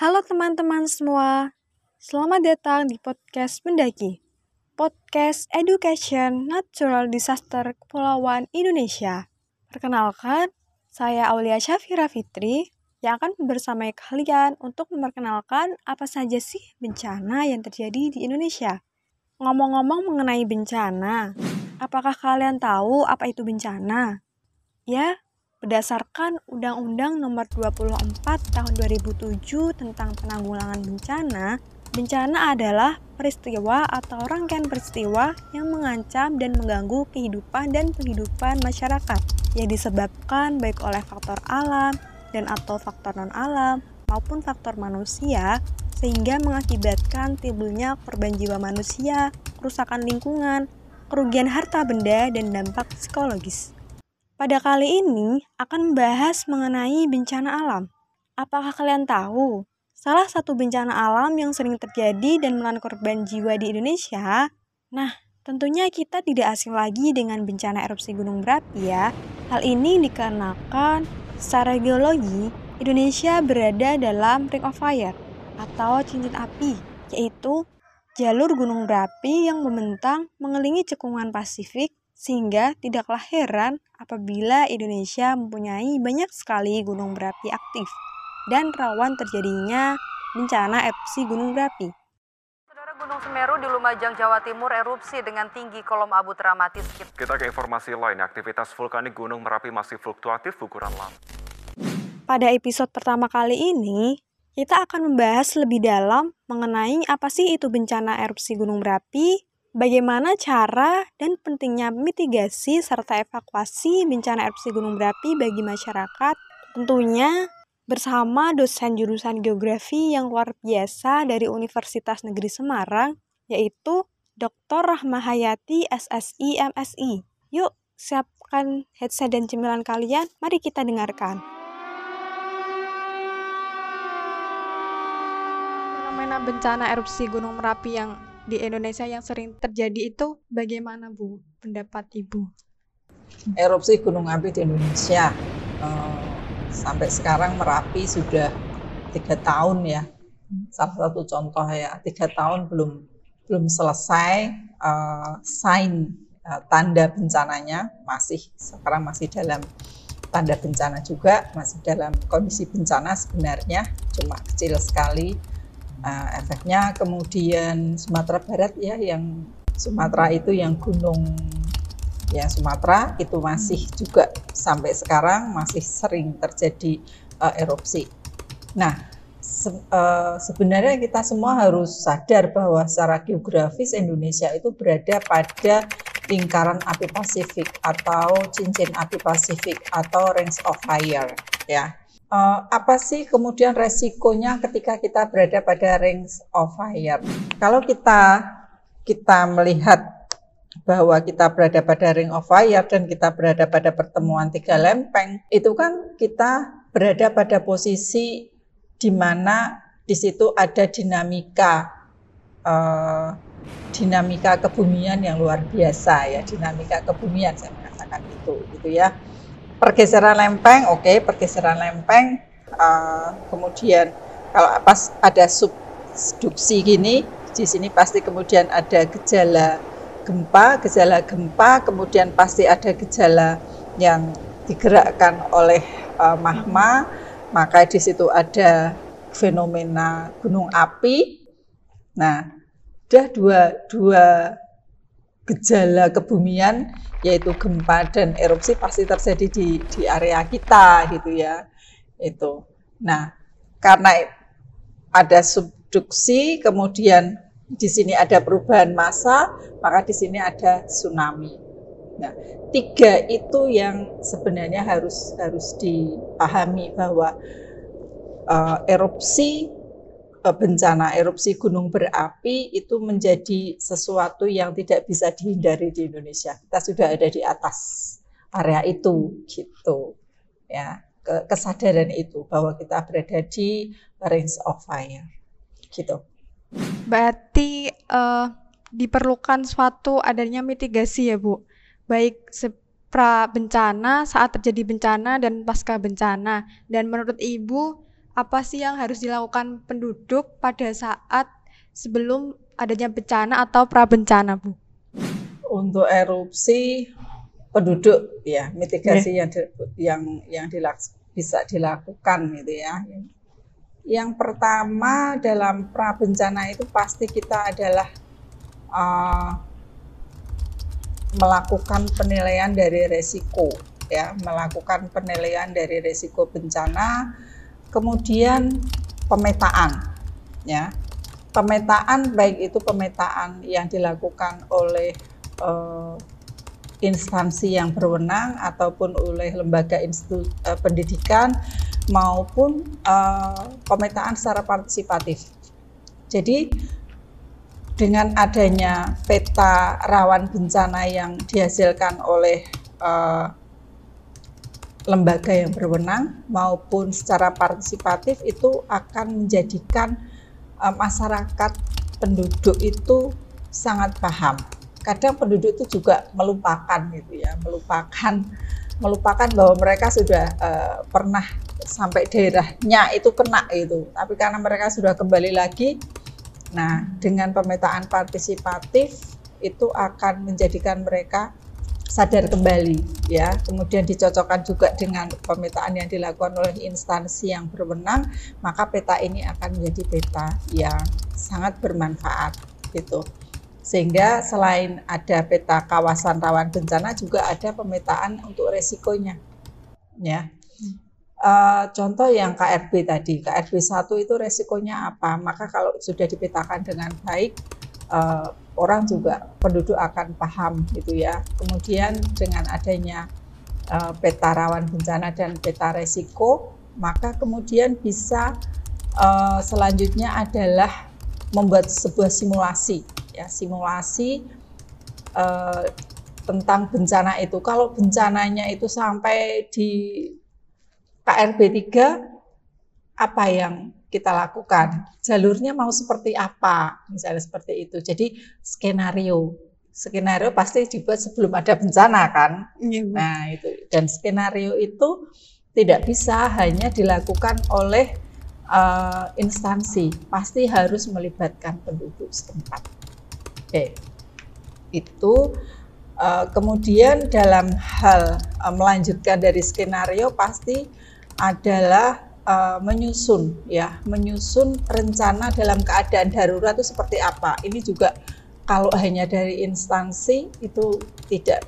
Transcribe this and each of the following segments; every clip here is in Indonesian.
Halo teman-teman semua, selamat datang di podcast Pendaki, podcast Education Natural Disaster Kepulauan Indonesia. Perkenalkan, saya Aulia Syafira Fitri yang akan bersama kalian untuk memperkenalkan apa saja sih bencana yang terjadi di Indonesia. Ngomong-ngomong mengenai bencana, apakah kalian tahu apa itu bencana? Ya, Berdasarkan Undang-Undang Nomor 24 Tahun 2007 tentang Penanggulangan Bencana, bencana adalah peristiwa atau rangkaian peristiwa yang mengancam dan mengganggu kehidupan dan penghidupan masyarakat yang disebabkan baik oleh faktor alam dan atau faktor non-alam maupun faktor manusia sehingga mengakibatkan timbulnya korban jiwa manusia, kerusakan lingkungan, kerugian harta benda, dan dampak psikologis. Pada kali ini akan membahas mengenai bencana alam. Apakah kalian tahu salah satu bencana alam yang sering terjadi dan menelan korban jiwa di Indonesia? Nah, tentunya kita tidak asing lagi dengan bencana erupsi gunung berapi ya. Hal ini dikarenakan secara geologi Indonesia berada dalam ring of fire atau cincin api, yaitu jalur gunung berapi yang membentang mengelilingi cekungan Pasifik sehingga tidaklah heran apabila Indonesia mempunyai banyak sekali gunung berapi aktif dan rawan terjadinya bencana erupsi gunung berapi. Saudara Gunung Semeru di Lumajang, Jawa Timur erupsi dengan tinggi kolom abu dramatis. Kita ke informasi lain, aktivitas vulkanik Gunung Merapi masih fluktuatif ukuran lama. Pada episode pertama kali ini, kita akan membahas lebih dalam mengenai apa sih itu bencana erupsi gunung berapi, Bagaimana cara dan pentingnya mitigasi serta evakuasi bencana erupsi gunung berapi bagi masyarakat? Tentunya bersama dosen jurusan geografi yang luar biasa dari Universitas Negeri Semarang, yaitu Dr. Rahmahayati SSI MSI. Yuk, siapkan headset dan cemilan kalian, mari kita dengarkan. Fenomena bencana erupsi Gunung Merapi yang di Indonesia yang sering terjadi itu bagaimana Bu pendapat Ibu? Erupsi gunung api di Indonesia uh, sampai sekarang Merapi sudah tiga tahun ya. Salah satu contoh ya tiga tahun belum belum selesai uh, sign uh, tanda bencananya masih sekarang masih dalam tanda bencana juga masih dalam kondisi bencana sebenarnya cuma kecil sekali uh, efeknya kemudian Sumatera Barat ya yang Sumatera itu yang gunung ya Sumatera itu masih juga sampai sekarang masih sering terjadi uh, erupsi. Nah, se uh, sebenarnya kita semua harus sadar bahwa secara geografis Indonesia itu berada pada lingkaran api Pasifik atau cincin api Pasifik atau Rings of Fire ya uh, apa sih kemudian resikonya ketika kita berada pada rings of fire? Kalau kita kita melihat bahwa kita berada pada ring of fire dan kita berada pada pertemuan tiga lempeng, itu kan kita berada pada posisi di mana di situ ada dinamika uh, dinamika kebumian yang luar biasa ya dinamika kebumian saya mengatakan itu gitu ya pergeseran lempeng, oke, okay, pergeseran lempeng. Uh, kemudian kalau pas ada subduksi gini, di sini pasti kemudian ada gejala gempa, gejala gempa, kemudian pasti ada gejala yang digerakkan oleh uh, magma, maka di situ ada fenomena gunung api. Nah, ada dua dua gejala kebumian yaitu gempa dan erupsi pasti terjadi di di area kita gitu ya. Itu. Nah, karena ada subduksi kemudian di sini ada perubahan massa, maka di sini ada tsunami. Nah, tiga itu yang sebenarnya harus harus dipahami bahwa uh, erupsi bencana erupsi gunung berapi itu menjadi sesuatu yang tidak bisa dihindari di Indonesia. Kita sudah ada di atas area itu gitu. Ya, kesadaran itu bahwa kita berada di range of fire. Gitu. Berarti uh, diperlukan suatu adanya mitigasi ya, Bu. Baik pra bencana, saat terjadi bencana dan pasca bencana. Dan menurut Ibu apa sih yang harus dilakukan penduduk pada saat sebelum adanya bencana atau prabencana, Bu? Untuk erupsi penduduk ya mitigasi yeah. yang di, yang yang dilak, bisa dilakukan gitu ya. Yang pertama dalam prabencana itu pasti kita adalah uh, melakukan penilaian dari resiko ya, melakukan penilaian dari resiko bencana, kemudian pemetaan ya pemetaan baik itu pemetaan yang dilakukan oleh uh, instansi yang berwenang ataupun oleh lembaga institut uh, pendidikan maupun uh, pemetaan secara partisipatif. Jadi dengan adanya peta rawan bencana yang dihasilkan oleh uh, lembaga yang berwenang maupun secara partisipatif itu akan menjadikan uh, masyarakat penduduk itu sangat paham. Kadang penduduk itu juga melupakan gitu ya, melupakan melupakan bahwa mereka sudah uh, pernah sampai daerahnya itu kena itu. Tapi karena mereka sudah kembali lagi, nah dengan pemetaan partisipatif itu akan menjadikan mereka sadar kembali ya. Kemudian dicocokkan juga dengan pemetaan yang dilakukan oleh instansi yang berwenang maka peta ini akan menjadi peta yang sangat bermanfaat gitu. Sehingga selain ada peta kawasan rawan bencana juga ada pemetaan untuk resikonya ya. Uh, contoh yang KRB tadi, KRB 1 itu resikonya apa? Maka kalau sudah dipetakan dengan baik, uh, orang juga penduduk akan paham gitu ya. Kemudian dengan adanya uh, peta rawan bencana dan peta resiko, maka kemudian bisa uh, selanjutnya adalah membuat sebuah simulasi ya, simulasi uh, tentang bencana itu. Kalau bencananya itu sampai di KRB 3 apa yang kita lakukan. Jalurnya mau seperti apa, misalnya seperti itu. Jadi skenario, skenario pasti dibuat sebelum ada bencana kan. Iya. Nah itu dan skenario itu tidak bisa hanya dilakukan oleh uh, instansi, pasti harus melibatkan penduduk setempat. Oke, itu uh, kemudian dalam hal uh, melanjutkan dari skenario pasti adalah uh, menyusun ya menyusun rencana dalam keadaan darurat itu seperti apa. Ini juga kalau hanya dari instansi itu tidak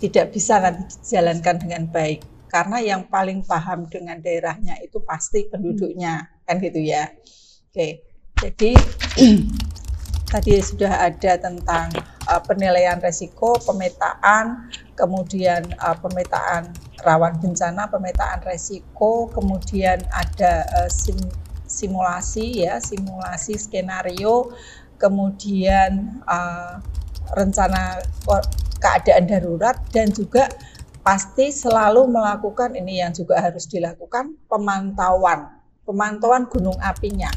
tidak bisa nanti dijalankan dengan baik. Karena yang paling paham dengan daerahnya itu pasti penduduknya kan gitu ya. Oke jadi tadi sudah ada tentang uh, penilaian resiko pemetaan kemudian uh, pemetaan rawan bencana, pemetaan resiko, kemudian ada uh, sim, simulasi ya, simulasi skenario, kemudian uh, rencana keadaan darurat dan juga pasti selalu melakukan ini yang juga harus dilakukan pemantauan, pemantauan gunung apinya.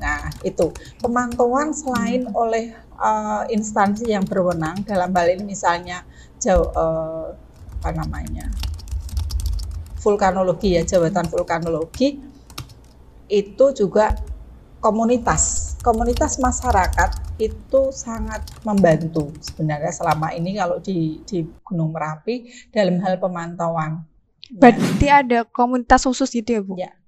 Nah, itu pemantauan selain oleh uh, instansi yang berwenang dalam hal ini misalnya jauh uh, apa namanya vulkanologi ya jabatan vulkanologi itu juga komunitas komunitas masyarakat itu sangat membantu sebenarnya selama ini kalau di di Gunung Merapi dalam hal pemantauan. Berarti ya. ada komunitas khusus gitu ya Bu? Ya.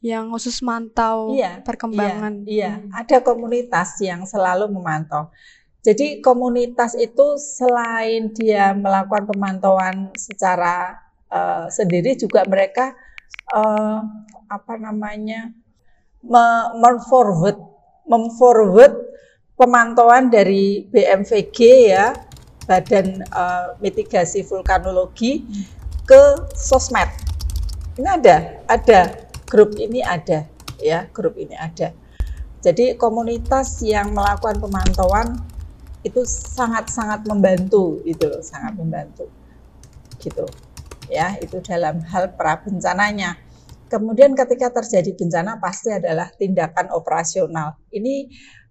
Yang khusus mantau iya, perkembangan. Iya, iya. Hmm. ada komunitas yang selalu memantau. Jadi komunitas itu selain dia melakukan pemantauan secara uh, sendiri juga mereka uh, apa namanya memforward memforward pemantauan dari BMVG ya Badan uh, Mitigasi Vulkanologi ke sosmed. Ini ada, ada grup ini ada ya, grup ini ada. Jadi komunitas yang melakukan pemantauan itu sangat-sangat membantu itu sangat membantu. Gitu. Ya, itu dalam hal prabencananya. Kemudian ketika terjadi bencana pasti adalah tindakan operasional. Ini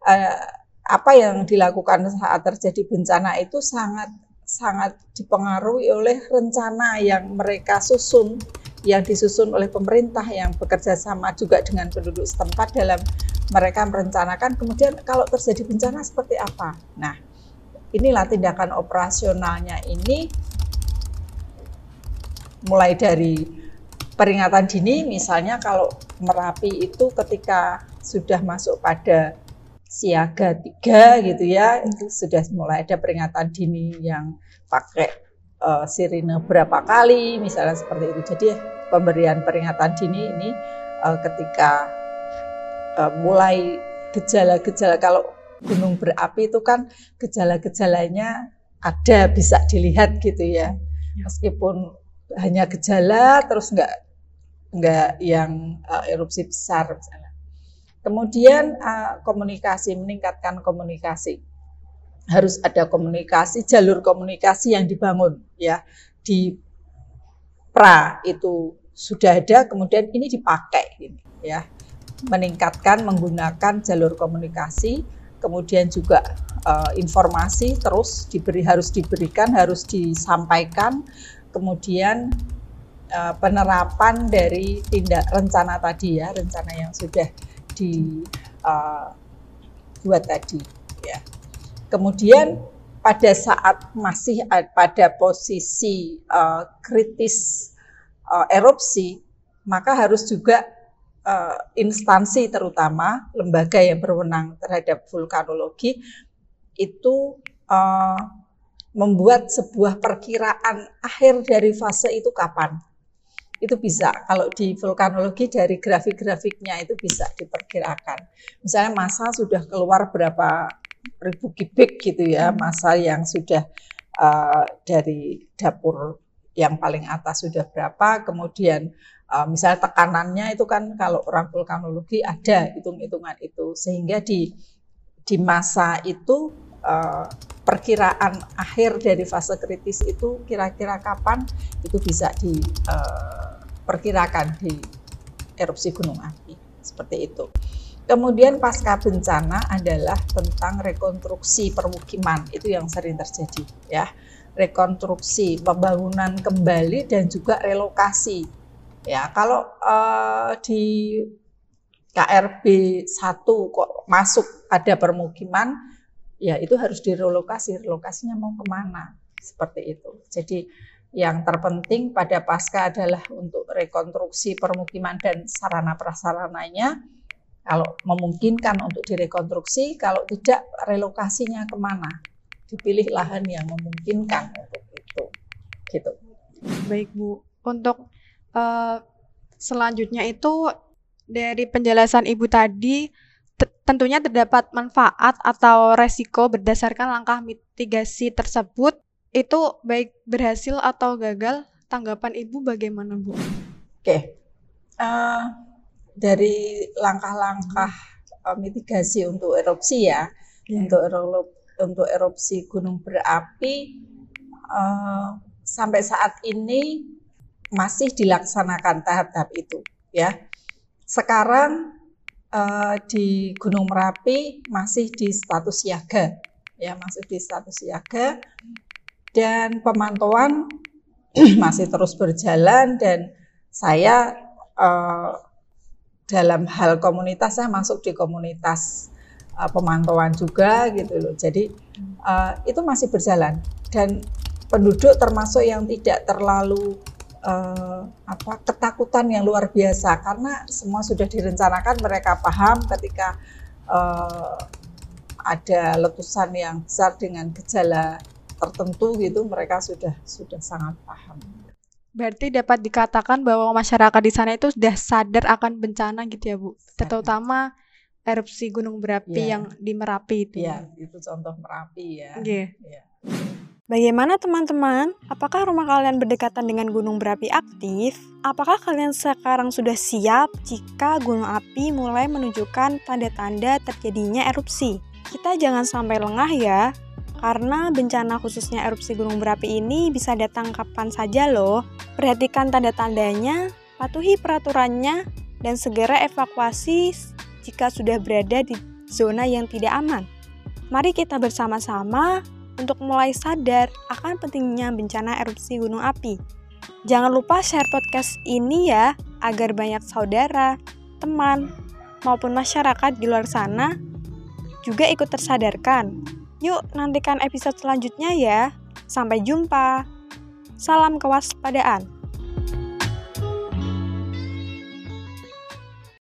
eh, apa yang dilakukan saat terjadi bencana itu sangat sangat dipengaruhi oleh rencana yang mereka susun yang disusun oleh pemerintah yang bekerja sama juga dengan penduduk setempat dalam mereka merencanakan kemudian kalau terjadi bencana seperti apa. Nah, inilah tindakan operasionalnya ini mulai dari peringatan dini misalnya kalau Merapi itu ketika sudah masuk pada siaga tiga gitu ya itu sudah mulai ada peringatan dini yang pakai uh, sirine berapa kali misalnya seperti itu jadi pemberian peringatan dini ini uh, ketika uh, mulai gejala-gejala kalau gunung berapi itu kan gejala-gejalanya ada bisa dilihat gitu ya, ya. meskipun hanya gejala terus nggak nggak yang uh, erupsi besar misalnya. Kemudian uh, komunikasi meningkatkan komunikasi harus ada komunikasi jalur komunikasi yang dibangun ya di pra itu sudah ada kemudian ini dipakai ini ya meningkatkan menggunakan jalur komunikasi kemudian juga uh, informasi terus diberi harus diberikan harus disampaikan kemudian uh, penerapan dari tindak rencana tadi ya, rencana yang sudah dibuat uh, tadi ya. Kemudian pada saat masih pada posisi uh, kritis uh, erupsi, maka harus juga uh, instansi terutama lembaga yang berwenang terhadap vulkanologi itu uh, membuat sebuah perkiraan akhir dari fase itu kapan. Itu bisa, kalau di vulkanologi dari grafik-grafiknya itu bisa diperkirakan. Misalnya masa sudah keluar berapa ribu kubik gitu ya, masa yang sudah uh, dari dapur yang paling atas sudah berapa, kemudian uh, misalnya tekanannya itu kan kalau orang vulkanologi ada hitung-hitungan itu, sehingga di di masa itu uh, perkiraan akhir dari fase kritis itu kira-kira kapan itu bisa diperkirakan eh, di erupsi gunung api. Seperti itu. Kemudian pasca bencana adalah tentang rekonstruksi permukiman itu yang sering terjadi ya rekonstruksi pembangunan kembali dan juga relokasi ya kalau uh, di KRB 1 kok masuk ada permukiman ya itu harus direlokasi. Relokasinya mau ke mana? Seperti itu. Jadi yang terpenting pada pasca adalah untuk rekonstruksi permukiman dan sarana prasarananya. Kalau memungkinkan untuk direkonstruksi, kalau tidak relokasinya ke mana? Dipilih lahan yang memungkinkan untuk itu. Gitu. Baik Bu, untuk uh, selanjutnya itu dari penjelasan Ibu tadi tentunya terdapat manfaat atau resiko berdasarkan langkah mitigasi tersebut itu baik berhasil atau gagal tanggapan ibu bagaimana bu? Oke uh, dari langkah-langkah uh, mitigasi untuk erupsi ya yeah. untuk erup untuk erupsi gunung berapi uh, sampai saat ini masih dilaksanakan tahap-tahap itu ya. Sekarang uh, di Gunung Merapi masih di status siaga, ya masih di status siaga, dan pemantauan masih terus berjalan dan saya uh, dalam hal komunitas saya masuk di komunitas uh, pemantauan juga gitu loh. Jadi uh, itu masih berjalan dan penduduk termasuk yang tidak terlalu uh, apa ketakutan yang luar biasa karena semua sudah direncanakan mereka paham ketika uh, ada letusan yang besar dengan gejala tertentu gitu mereka sudah sudah sangat paham. Berarti dapat dikatakan bahwa masyarakat di sana itu sudah sadar akan bencana gitu ya Bu, terutama erupsi gunung berapi ya. yang di Merapi itu. Iya, itu contoh Merapi ya. Yeah. Ya. Bagaimana teman-teman? Apakah rumah kalian berdekatan dengan gunung berapi aktif? Apakah kalian sekarang sudah siap jika gunung api mulai menunjukkan tanda-tanda terjadinya erupsi? Kita jangan sampai lengah ya, karena bencana khususnya erupsi gunung berapi ini bisa datang kapan saja loh. Perhatikan tanda-tandanya, patuhi peraturannya, dan segera evakuasi jika sudah berada di zona yang tidak aman. Mari kita bersama-sama untuk mulai sadar akan pentingnya bencana erupsi gunung api. Jangan lupa share podcast ini ya, agar banyak saudara, teman, maupun masyarakat di luar sana juga ikut tersadarkan. Yuk, nantikan episode selanjutnya ya. Sampai jumpa. Salam kewaspadaan.